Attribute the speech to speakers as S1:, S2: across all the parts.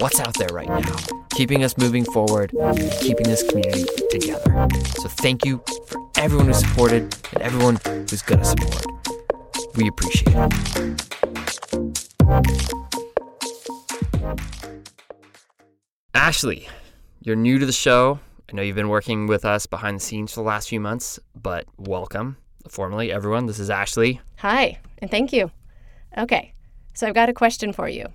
S1: what's out there right now, keeping us moving forward, keeping this community together. So thank you for everyone who supported and everyone who's going to support. We appreciate it. Ashley, you're new to the show. I know you've been working with us behind the scenes for the last few months, but welcome formally, everyone. This is Ashley.
S2: Hi, and thank you. Okay, so I've got a question for you.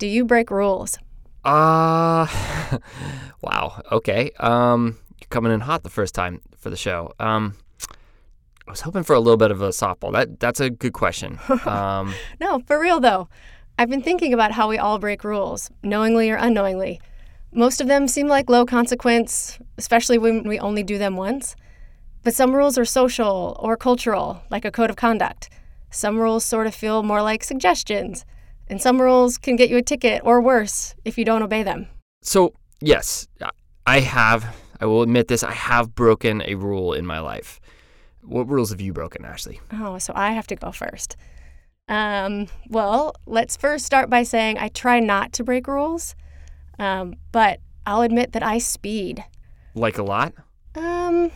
S2: Do you break rules?
S1: Uh wow. Okay. Um you're coming in hot the first time for the show. Um I was hoping for a little bit of a softball. That that's a good question. Um
S2: no, for real though. I've been thinking about how we all break rules, knowingly or unknowingly. Most of them seem like low consequence, especially when we only do them once. But some rules are social or cultural, like a code of conduct. Some rules sort of feel more like suggestions. And some rules can get you a ticket or worse if you don't obey them.
S1: So, yes, I have, I will admit this, I have broken a rule in my life. What rules have you broken, Ashley?
S2: Oh, so I have to go first. Um, well, let's first start by saying I try not to break rules, um, but I'll admit that I speed.
S1: Like a lot?
S2: Um,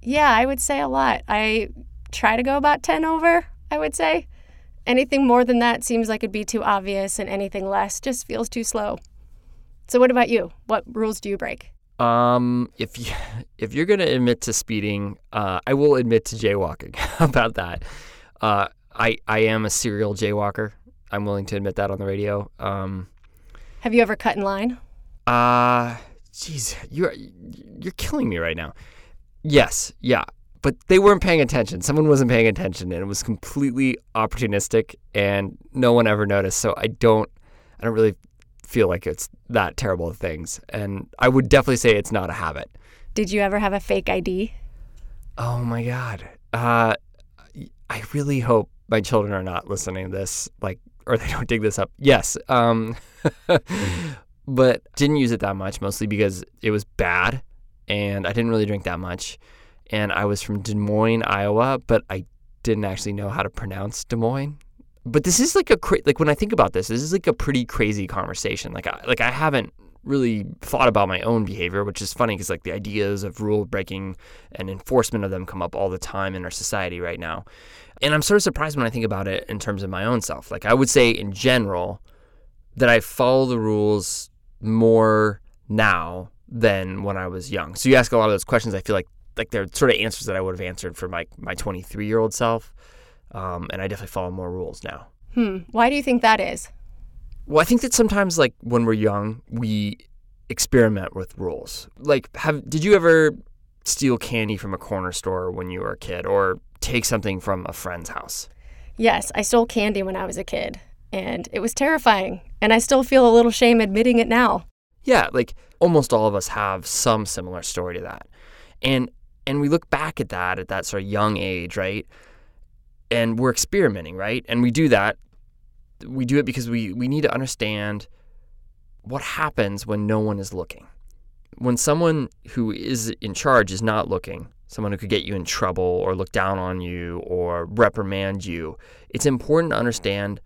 S2: yeah, I would say a lot. I try to go about 10 over, I would say. Anything more than that seems like it'd be too obvious, and anything less just feels too slow. So, what about you? What rules do you break?
S1: Um, if you if you're gonna admit to speeding, uh, I will admit to jaywalking. About that? Uh, I I am a serial jaywalker. I'm willing to admit that on the radio. Um,
S2: have you ever cut in line?
S1: Uh, jeez, you're you're killing me right now. Yes, yeah but they weren't paying attention. Someone wasn't paying attention, and it was completely opportunistic, and no one ever noticed. So I don't, I don't really feel like it's that terrible of things, and I would definitely say it's not a habit.
S2: Did you ever have a fake ID?
S1: Oh my god, uh, I really hope my children are not listening to this, like, or they don't dig this up. Yes, um, but didn't use it that much, mostly because it was bad, and I didn't really drink that much and I was from Des Moines, Iowa, but I didn't actually know how to pronounce Des Moines. But this is like a cra- like when I think about this, this is like a pretty crazy conversation. Like I, like I haven't really thought about my own behavior, which is funny because like the ideas of rule breaking and enforcement of them come up all the time in our society right now. And I'm sort of surprised when I think about it in terms of my own self. Like I would say in general that I follow the rules more now than when I was young. So you ask a lot of those questions. I feel like like they're sort of answers that I would have answered for my my 23 year old self. Um, and I definitely follow more rules now.
S2: Hmm. Why do you think that is?
S1: Well, I think that sometimes, like when we're young, we experiment with rules. Like, have did you ever steal candy from a corner store when you were a kid, or take something from a friend's house?
S2: Yes, I stole candy when I was a kid, and it was terrifying. And I still feel a little shame admitting it now.
S1: Yeah, like almost all of us have some similar story to that. And and we look back at that at that sort of young age, right? And we're experimenting, right? And we do that. We do it because we, we need to understand what happens when no one is looking. When someone who is in charge is not looking, someone who could get you in trouble or look down on you or reprimand you, it's important to understand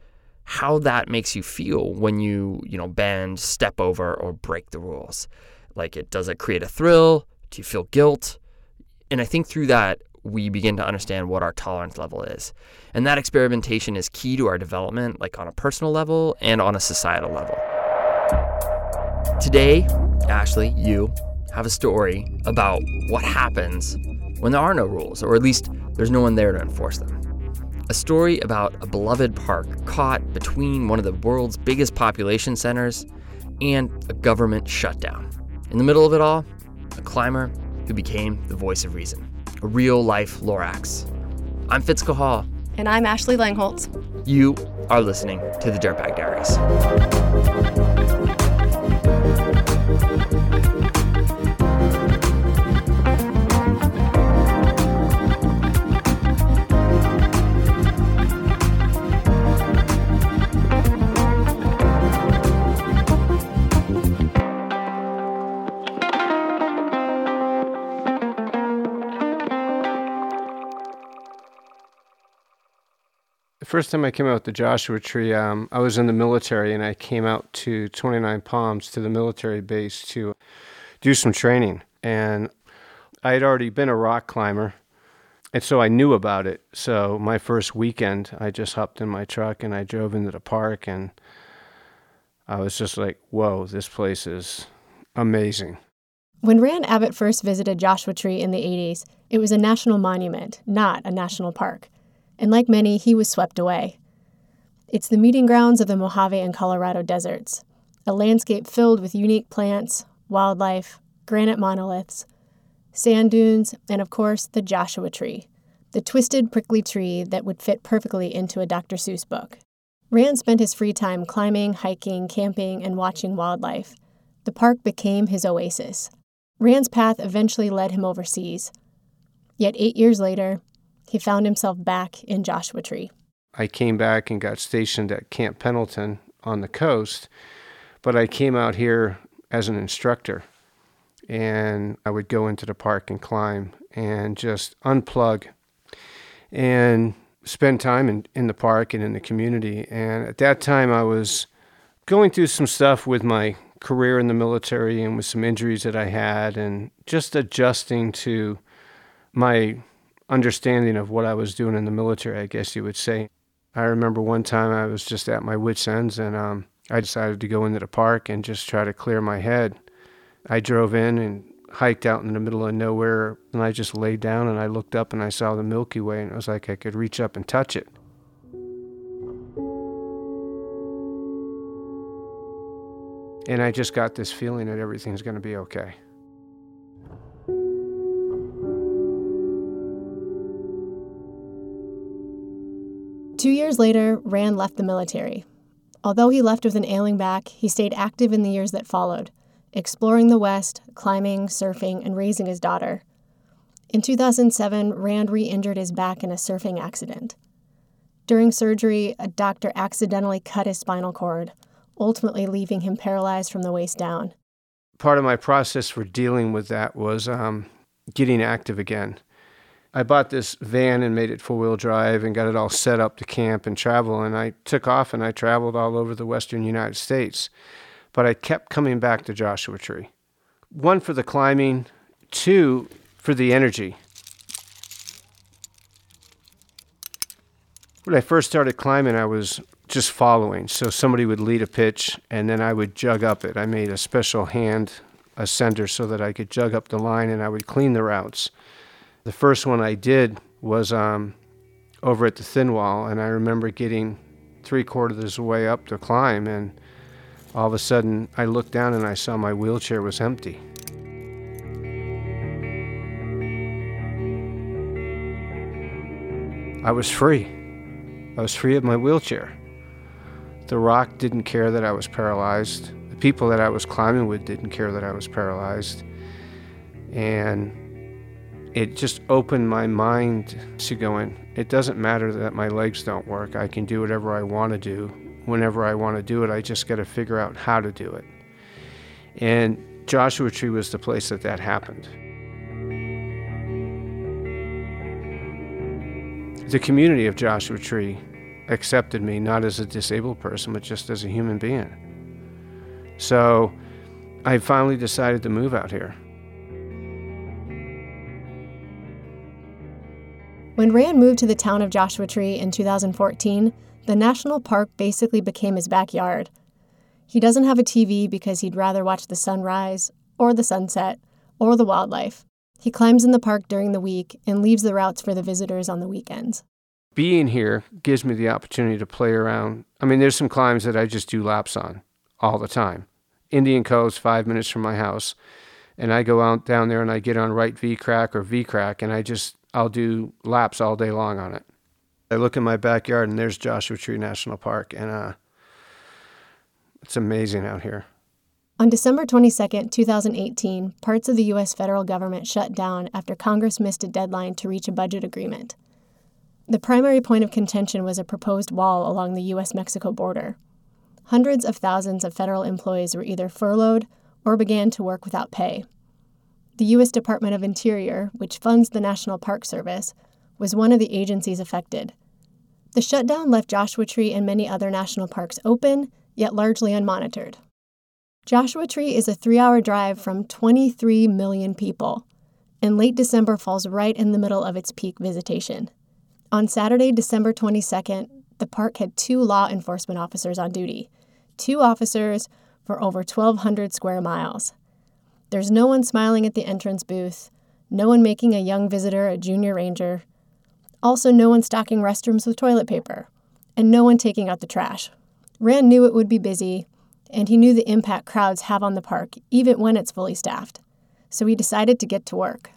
S1: how that makes you feel when you, you know, bend, step over, or break the rules. Like, it does it create a thrill? Do you feel guilt? And I think through that, we begin to understand what our tolerance level is. And that experimentation is key to our development, like on a personal level and on a societal level. Today, Ashley, you have a story about what happens when there are no rules, or at least there's no one there to enforce them. A story about a beloved park caught between one of the world's biggest population centers and a government shutdown. In the middle of it all, a climber who became the voice of reason, a real life Lorax. I'm Fitz Cahall.
S2: And I'm Ashley Langholtz.
S1: You are listening to the Dirtbag Diaries.
S3: The first time I came out with the Joshua Tree, um, I was in the military and I came out to 29 Palms to the military base to do some training. And I had already been a rock climber, and so I knew about it. So my first weekend, I just hopped in my truck and I drove into the park, and I was just like, whoa, this place is amazing.
S2: When Rand Abbott first visited Joshua Tree in the 80s, it was a national monument, not a national park and like many, he was swept away. It's the meeting grounds of the Mojave and Colorado deserts, a landscape filled with unique plants, wildlife, granite monoliths, sand dunes, and of course, the Joshua tree, the twisted, prickly tree that would fit perfectly into a Dr. Seuss book. Rand spent his free time climbing, hiking, camping, and watching wildlife. The park became his oasis. Rand's path eventually led him overseas. Yet eight years later, he found himself back in Joshua Tree.
S3: I came back and got stationed at Camp Pendleton on the coast, but I came out here as an instructor. And I would go into the park and climb and just unplug and spend time in, in the park and in the community. And at that time, I was going through some stuff with my career in the military and with some injuries that I had, and just adjusting to my understanding of what I was doing in the military, I guess you would say. I remember one time I was just at my wits' ends and um, I decided to go into the park and just try to clear my head. I drove in and hiked out in the middle of nowhere and I just laid down and I looked up and I saw the Milky Way and it was like I could reach up and touch it. And I just got this feeling that everything's going to be okay.
S2: Two years later, Rand left the military. Although he left with an ailing back, he stayed active in the years that followed, exploring the West, climbing, surfing, and raising his daughter. In 2007, Rand re injured his back in a surfing accident. During surgery, a doctor accidentally cut his spinal cord, ultimately leaving him paralyzed from the waist down.
S3: Part of my process for dealing with that was um, getting active again. I bought this van and made it four wheel drive and got it all set up to camp and travel. And I took off and I traveled all over the western United States. But I kept coming back to Joshua Tree. One for the climbing, two for the energy. When I first started climbing, I was just following. So somebody would lead a pitch and then I would jug up it. I made a special hand ascender so that I could jug up the line and I would clean the routes. The first one I did was um, over at the thin wall, and I remember getting three quarters of the way up to climb, and all of a sudden I looked down and I saw my wheelchair was empty. I was free. I was free of my wheelchair. The rock didn't care that I was paralyzed. The people that I was climbing with didn't care that I was paralyzed. And it just opened my mind to going, it doesn't matter that my legs don't work. I can do whatever I want to do whenever I want to do it. I just got to figure out how to do it. And Joshua Tree was the place that that happened. The community of Joshua Tree accepted me not as a disabled person, but just as a human being. So I finally decided to move out here.
S2: When Rand moved to the town of Joshua Tree in 2014, the national park basically became his backyard. He doesn't have a TV because he'd rather watch the sunrise, or the sunset, or the wildlife. He climbs in the park during the week and leaves the routes for the visitors on the weekends.
S3: Being here gives me the opportunity to play around. I mean, there's some climbs that I just do laps on all the time. Indian Cove's five minutes from my house, and I go out down there and I get on right V crack or V crack, and I just I'll do laps all day long on it. I look in my backyard and there's Joshua Tree National Park, and uh, it's amazing out here.
S2: On December 22, 2018, parts of the U.S. federal government shut down after Congress missed a deadline to reach a budget agreement. The primary point of contention was a proposed wall along the U.S. Mexico border. Hundreds of thousands of federal employees were either furloughed or began to work without pay. The U.S. Department of Interior, which funds the National Park Service, was one of the agencies affected. The shutdown left Joshua Tree and many other national parks open, yet largely unmonitored. Joshua Tree is a three hour drive from 23 million people, and late December falls right in the middle of its peak visitation. On Saturday, December 22nd, the park had two law enforcement officers on duty, two officers for over 1,200 square miles. There's no one smiling at the entrance booth, no one making a young visitor a junior ranger, also, no one stocking restrooms with toilet paper, and no one taking out the trash. Rand knew it would be busy, and he knew the impact crowds have on the park, even when it's fully staffed. So he decided to get to work.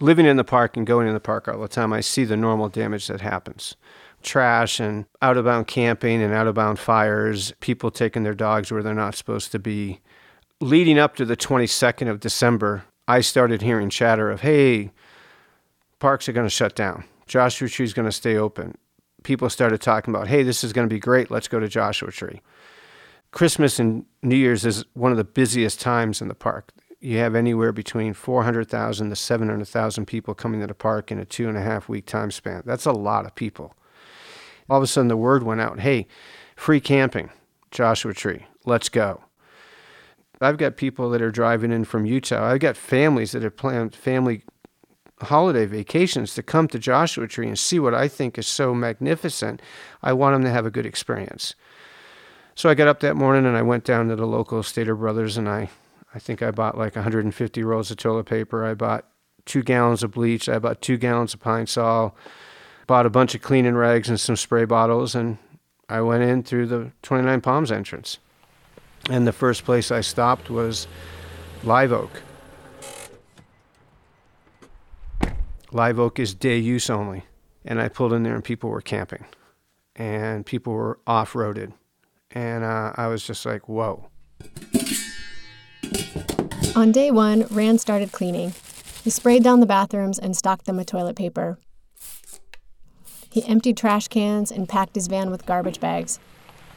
S3: Living in the park and going in the park all the time, I see the normal damage that happens trash and out of bound camping and out of bound fires, people taking their dogs where they're not supposed to be leading up to the 22nd of December, I started hearing chatter of, hey, parks are going to shut down. Joshua Tree is going to stay open. People started talking about, hey, this is going to be great. Let's go to Joshua Tree. Christmas and New Year's is one of the busiest times in the park. You have anywhere between 400,000 to 700,000 people coming to the park in a two and a half week time span. That's a lot of people. All of a sudden, the word went out hey, free camping, Joshua Tree, let's go. I've got people that are driving in from Utah. I've got families that have planned family holiday vacations to come to Joshua Tree and see what I think is so magnificent. I want them to have a good experience. So I got up that morning and I went down to the local Stater Brothers and I, I think I bought like 150 rolls of toilet paper. I bought two gallons of bleach. I bought two gallons of Pine Sol. Bought a bunch of cleaning rags and some spray bottles and I went in through the 29 Palms entrance. And the first place I stopped was Live Oak. Live Oak is day use only. And I pulled in there and people were camping and people were off roaded. And uh, I was just like, whoa.
S2: On day one, Rand started cleaning. He sprayed down the bathrooms and stocked them with toilet paper. He emptied trash cans and packed his van with garbage bags.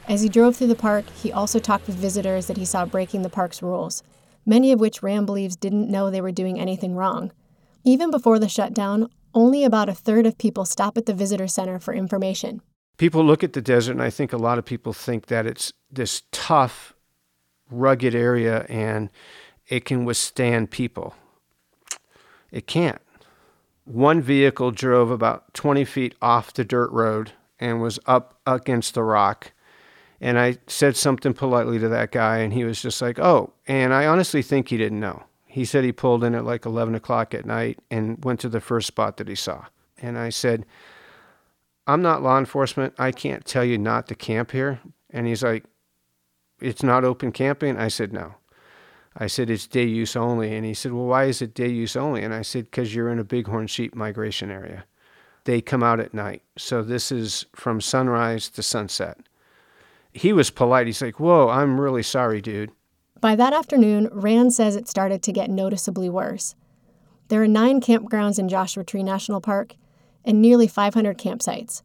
S2: As he drove through the park, he also talked with visitors that he saw breaking the park's rules, many of which Rand believes didn't know they were doing anything wrong. Even before the shutdown, only about a third of people stop at the visitor center for information.
S3: People look at the desert, and I think a lot of people think that it's this tough, rugged area and it can withstand people. It can't. One vehicle drove about 20 feet off the dirt road and was up against the rock. And I said something politely to that guy, and he was just like, oh. And I honestly think he didn't know. He said he pulled in at like 11 o'clock at night and went to the first spot that he saw. And I said, I'm not law enforcement. I can't tell you not to camp here. And he's like, It's not open camping? I said, No. I said, It's day use only. And he said, Well, why is it day use only? And I said, Because you're in a bighorn sheep migration area. They come out at night. So this is from sunrise to sunset. He was polite. He's like, Whoa, I'm really sorry, dude.
S2: By that afternoon, Rand says it started to get noticeably worse. There are nine campgrounds in Joshua Tree National Park and nearly 500 campsites.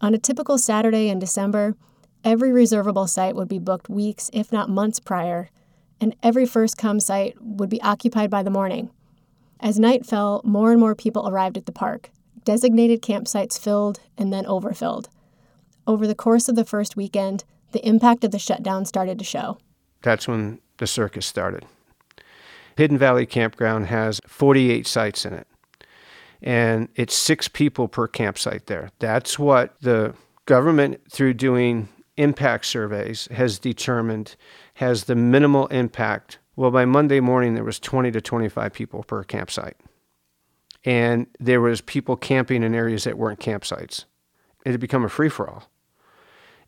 S2: On a typical Saturday in December, every reservable site would be booked weeks, if not months prior, and every first come site would be occupied by the morning. As night fell, more and more people arrived at the park. Designated campsites filled and then overfilled. over the course of the first weekend, the impact of the shutdown started to show.
S3: That's when the circus started. Hidden Valley Campground has 48 sites in it, and it's six people per campsite there. That's what the government, through doing impact surveys, has determined has the minimal impact. Well, by Monday morning, there was 20 to 25 people per campsite. And there was people camping in areas that weren't campsites. It had become a free-for-all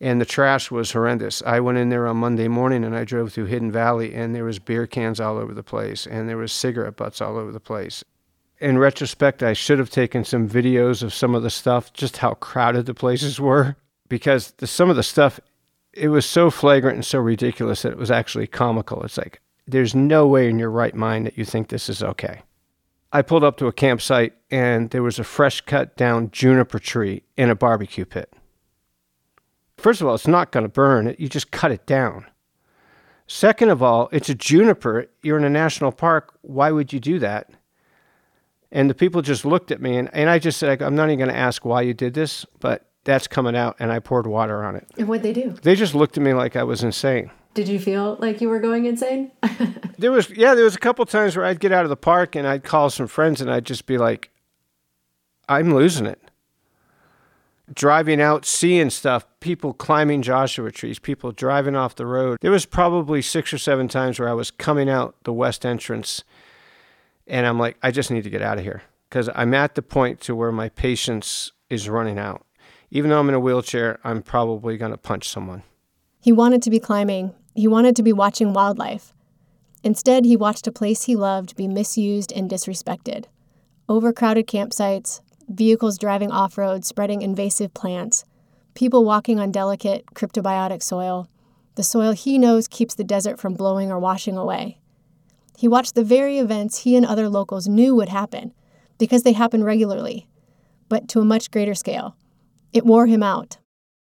S3: and the trash was horrendous. I went in there on Monday morning and I drove through Hidden Valley and there was beer cans all over the place and there was cigarette butts all over the place. In retrospect, I should have taken some videos of some of the stuff, just how crowded the places were, because the, some of the stuff, it was so flagrant and so ridiculous that it was actually comical. It's like, there's no way in your right mind that you think this is okay. I pulled up to a campsite and there was a fresh cut down juniper tree in a barbecue pit. First of all, it's not going to burn. You just cut it down. Second of all, it's a juniper. You're in a national park. Why would you do that? And the people just looked at me, and, and I just said, I'm not even going to ask why you did this, but that's coming out, and I poured water on it.
S2: And what'd they do?
S3: They just looked at me like I was insane.
S2: Did you feel like you were going insane?
S3: there was, yeah, there was a couple times where I'd get out of the park and I'd call some friends, and I'd just be like, I'm losing it driving out, seeing stuff, people climbing Joshua trees, people driving off the road. There was probably six or seven times where I was coming out the west entrance and I'm like, I just need to get out of here because I'm at the point to where my patience is running out. Even though I'm in a wheelchair, I'm probably going to punch someone.
S2: He wanted to be climbing. He wanted to be watching wildlife. Instead, he watched a place he loved be misused and disrespected. Overcrowded campsites, vehicles driving off road spreading invasive plants, people walking on delicate, cryptobiotic soil, the soil he knows keeps the desert from blowing or washing away. He watched the very events he and other locals knew would happen because they happen regularly, but to a much greater scale. It wore him out.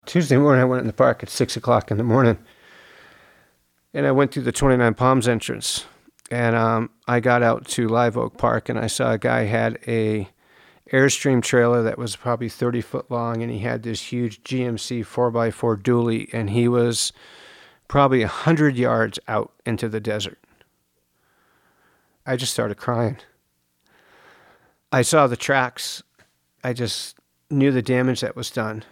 S3: Tuesday morning, I went in the park at 6 o'clock in the morning and I went through the 29 Palms entrance. And um, I got out to Live Oak Park and I saw a guy had a Airstream trailer that was probably 30 foot long, and he had this huge GMC 4x4 dually, and he was probably 100 yards out into the desert. I just started crying. I saw the tracks. I just knew the damage that was done.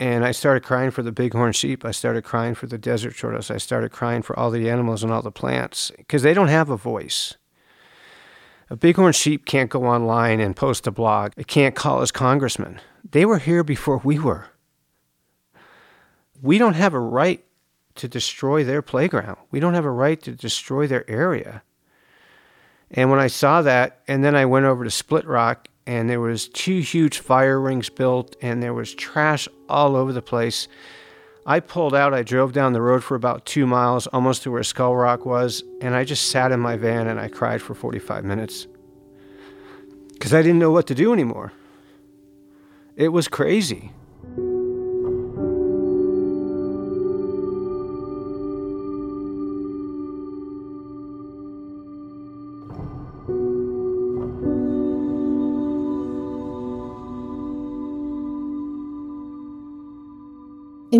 S3: And I started crying for the bighorn sheep. I started crying for the desert tortoise. I started crying for all the animals and all the plants because they don't have a voice. A bighorn sheep can't go online and post a blog. It can't call his congressman. They were here before we were. We don't have a right to destroy their playground. We don't have a right to destroy their area. And when I saw that, and then I went over to Split Rock, and there was two huge fire rings built, and there was trash all over the place. I pulled out, I drove down the road for about two miles, almost to where Skull Rock was, and I just sat in my van and I cried for 45 minutes. Because I didn't know what to do anymore. It was crazy.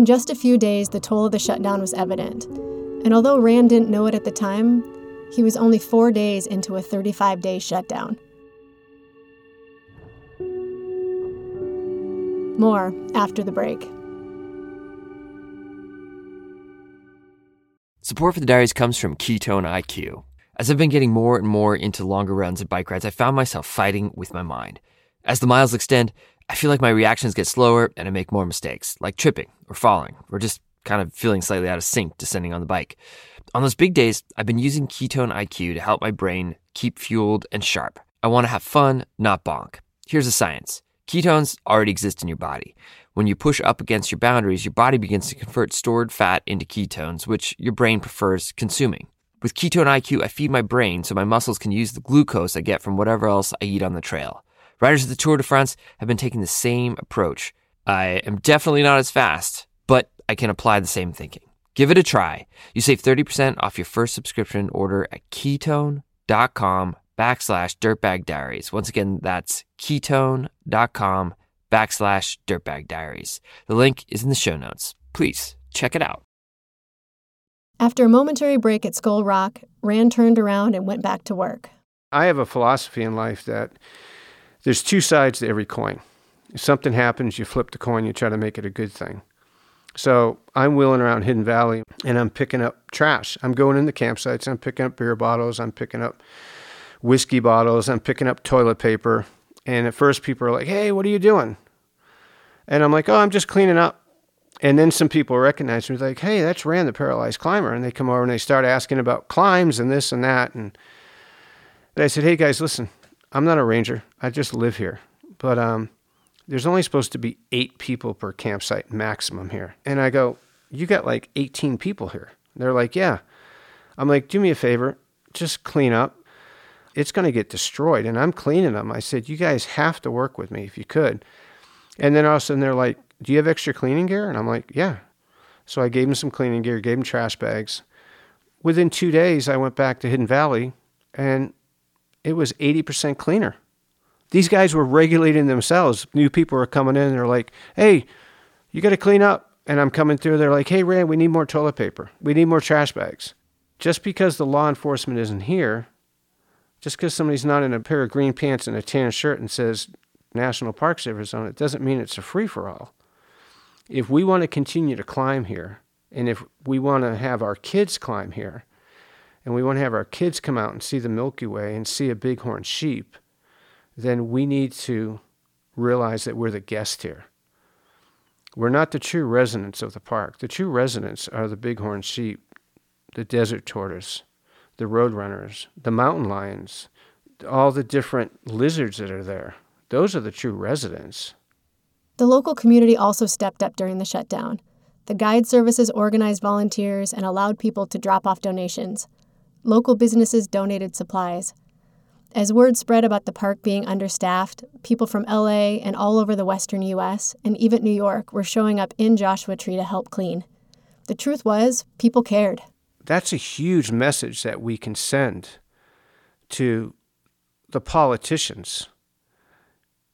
S2: Just a few days, the toll of the shutdown was evident. And although Rand didn't know it at the time, he was only four days into a 35 day shutdown. More after the break.
S1: Support for the diaries comes from Ketone IQ. As I've been getting more and more into longer runs and bike rides, I found myself fighting with my mind. As the miles extend, I feel like my reactions get slower and I make more mistakes, like tripping or falling, or just kind of feeling slightly out of sync descending on the bike. On those big days, I've been using Ketone IQ to help my brain keep fueled and sharp. I want to have fun, not bonk. Here's the science ketones already exist in your body. When you push up against your boundaries, your body begins to convert stored fat into ketones, which your brain prefers consuming. With Ketone IQ, I feed my brain so my muscles can use the glucose I get from whatever else I eat on the trail. Riders of the Tour de France have been taking the same approach. I am definitely not as fast, but I can apply the same thinking. Give it a try. You save 30% off your first subscription order at ketone.com backslash dirtbag diaries. Once again, that's ketone.com
S4: backslash dirtbag diaries. The link is in the show notes. Please check it out.
S2: After a momentary break at Skull Rock, Rand turned around and went back to work.
S3: I have a philosophy in life that there's two sides to every coin. If something happens, you flip the coin, you try to make it a good thing. So I'm wheeling around Hidden Valley and I'm picking up trash. I'm going in the campsites, I'm picking up beer bottles, I'm picking up whiskey bottles, I'm picking up toilet paper. And at first, people are like, hey, what are you doing? And I'm like, oh, I'm just cleaning up. And then some people recognize me, like, hey, that's Rand, the paralyzed climber. And they come over and they start asking about climbs and this and that. And I said, hey, guys, listen, I'm not a ranger. I just live here. But um, there's only supposed to be eight people per campsite maximum here. And I go, you got like 18 people here. They're like, yeah. I'm like, do me a favor, just clean up. It's going to get destroyed. And I'm cleaning them. I said, you guys have to work with me if you could. And then all of a sudden they're like, do you have extra cleaning gear? And I'm like, yeah. So I gave them some cleaning gear, gave them trash bags. Within two days, I went back to Hidden Valley and it was 80% cleaner. These guys were regulating themselves. New people were coming in. They're like, hey, you got to clean up. And I'm coming through. They're like, hey, Rand, we need more toilet paper. We need more trash bags. Just because the law enforcement isn't here, just because somebody's not in a pair of green pants and a tan shirt and says National Park Service on it, doesn't mean it's a free for all if we want to continue to climb here, and if we want to have our kids climb here, and we want to have our kids come out and see the Milky Way and see a bighorn sheep, then we need to realize that we're the guest here. We're not the true residents of the park. The true residents are the bighorn sheep, the desert tortoise, the roadrunners, the mountain lions, all the different lizards that are there. Those are the true residents.
S2: The local community also stepped up during the shutdown. The guide services organized volunteers and allowed people to drop off donations. Local businesses donated supplies. As word spread about the park being understaffed, people from LA and all over the western US and even New York were showing up in Joshua Tree to help clean. The truth was, people cared.
S3: That's a huge message that we can send to the politicians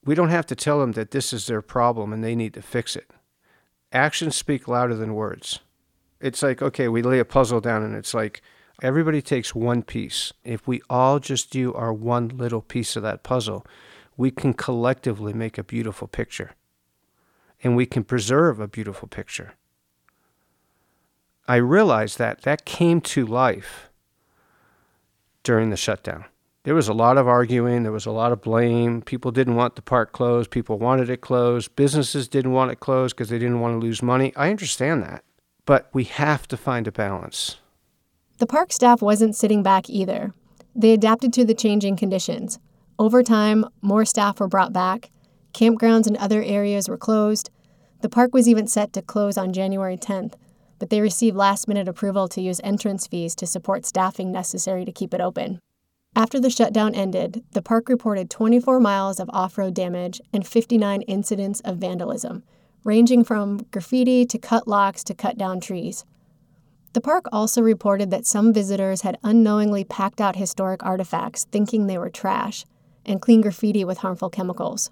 S3: we don't have to tell them that this is their problem and they need to fix it. Actions speak louder than words. It's like, okay, we lay a puzzle down and it's like everybody takes one piece. If we all just do our one little piece of that puzzle, we can collectively make a beautiful picture. And we can preserve a beautiful picture. I realized that that came to life during the shutdown there was a lot of arguing, there was a lot of blame. People didn't want the park closed, people wanted it closed, businesses didn't want it closed because they didn't want to lose money. I understand that. But we have to find a balance.
S2: The park staff wasn't sitting back either. They adapted to the changing conditions. Over time, more staff were brought back. Campgrounds and other areas were closed. The park was even set to close on January 10th, but they received last minute approval to use entrance fees to support staffing necessary to keep it open. After the shutdown ended, the park reported 24 miles of off road damage and 59 incidents of vandalism, ranging from graffiti to cut locks to cut down trees. The park also reported that some visitors had unknowingly packed out historic artifacts thinking they were trash and clean graffiti with harmful chemicals.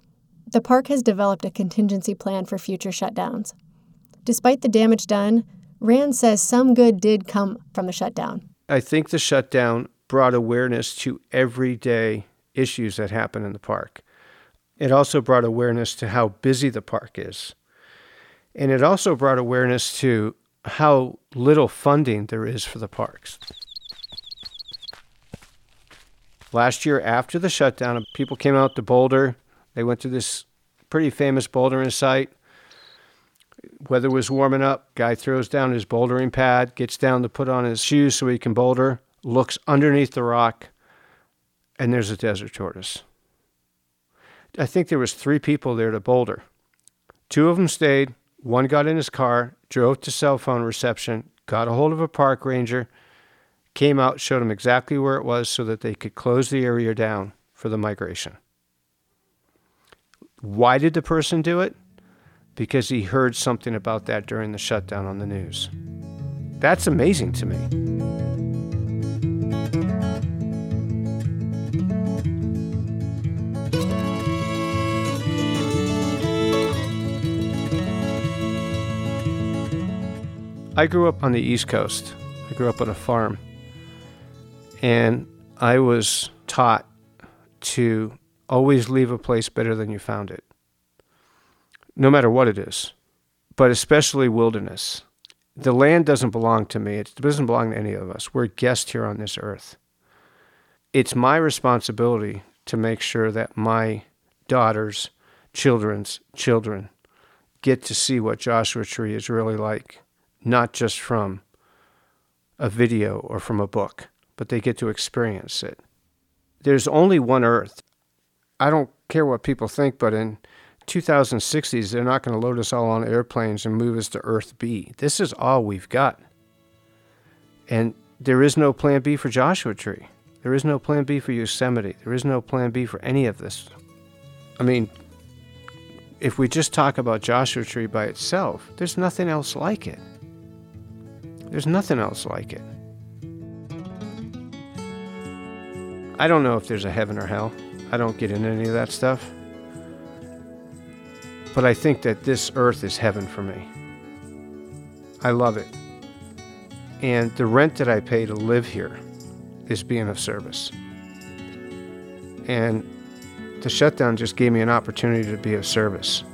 S2: The park has developed a contingency plan for future shutdowns. Despite the damage done, Rand says some good did come from the shutdown.
S3: I think the shutdown brought awareness to everyday issues that happen in the park. It also brought awareness to how busy the park is. And it also brought awareness to how little funding there is for the parks. Last year, after the shutdown, people came out to Boulder. They went to this pretty famous bouldering site. Weather was warming up. Guy throws down his bouldering pad, gets down to put on his shoes so he can boulder looks underneath the rock, and there's a desert tortoise. I think there was three people there to Boulder. Two of them stayed. One got in his car, drove to cell phone reception, got a hold of a park ranger, came out, showed him exactly where it was so that they could close the area down for the migration. Why did the person do it? Because he heard something about that during the shutdown on the news. That's amazing to me. I grew up on the East Coast. I grew up on a farm. And I was taught to always leave a place better than you found it, no matter what it is, but especially wilderness. The land doesn't belong to me, it doesn't belong to any of us. We're guests here on this earth. It's my responsibility to make sure that my daughters, children's children get to see what Joshua Tree is really like, not just from a video or from a book, but they get to experience it. There's only one earth. I don't care what people think, but in 2060s, they're not going to load us all on airplanes and move us to Earth B. This is all we've got. And there is no plan B for Joshua Tree. There is no plan B for Yosemite. There is no plan B for any of this. I mean, if we just talk about Joshua Tree by itself, there's nothing else like it. There's nothing else like it. I don't know if there's a heaven or hell. I don't get into any of that stuff. But I think that this earth is heaven for me. I love it. And the rent that I pay to live here is being of service. And the shutdown just gave me an opportunity to be of service.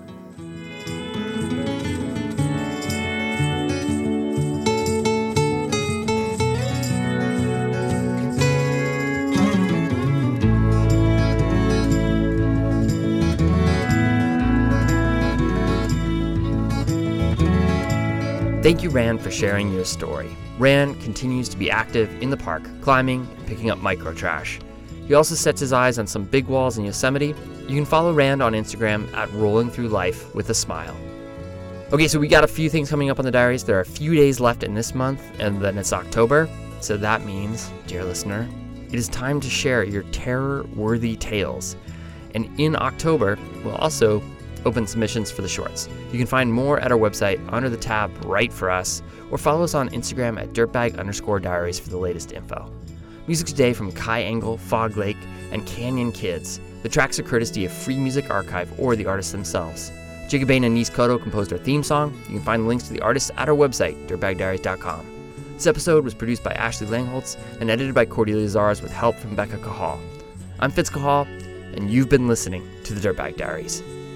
S1: Thank you, Rand, for sharing your story. Rand continues to be active in the park, climbing and picking up micro trash. He also sets his eyes on some big walls in Yosemite. You can follow Rand on Instagram at Rolling Through Life with a Smile. Okay, so we got a few things coming up on the diaries. There are a few days left in this month, and then it's October. So that means, dear listener, it is time to share your terror worthy tales. And in October, we'll also open submissions for the shorts. You can find more at our website under the tab Write for Us, or follow us on Instagram at dirtbag underscore diaries for the latest info. Music today from Kai Engel, Fog Lake, and Canyon Kids. The tracks are courtesy of Free Music Archive or the artists themselves. Bain and Nis Koto composed our theme song. You can find links to the artists at our website, dirtbagdiaries.com. This episode was produced by Ashley Langholtz and edited by Cordelia Zars with help from Becca Cahall. I'm Fitz Cahall, and you've been listening to the Dirtbag Diaries.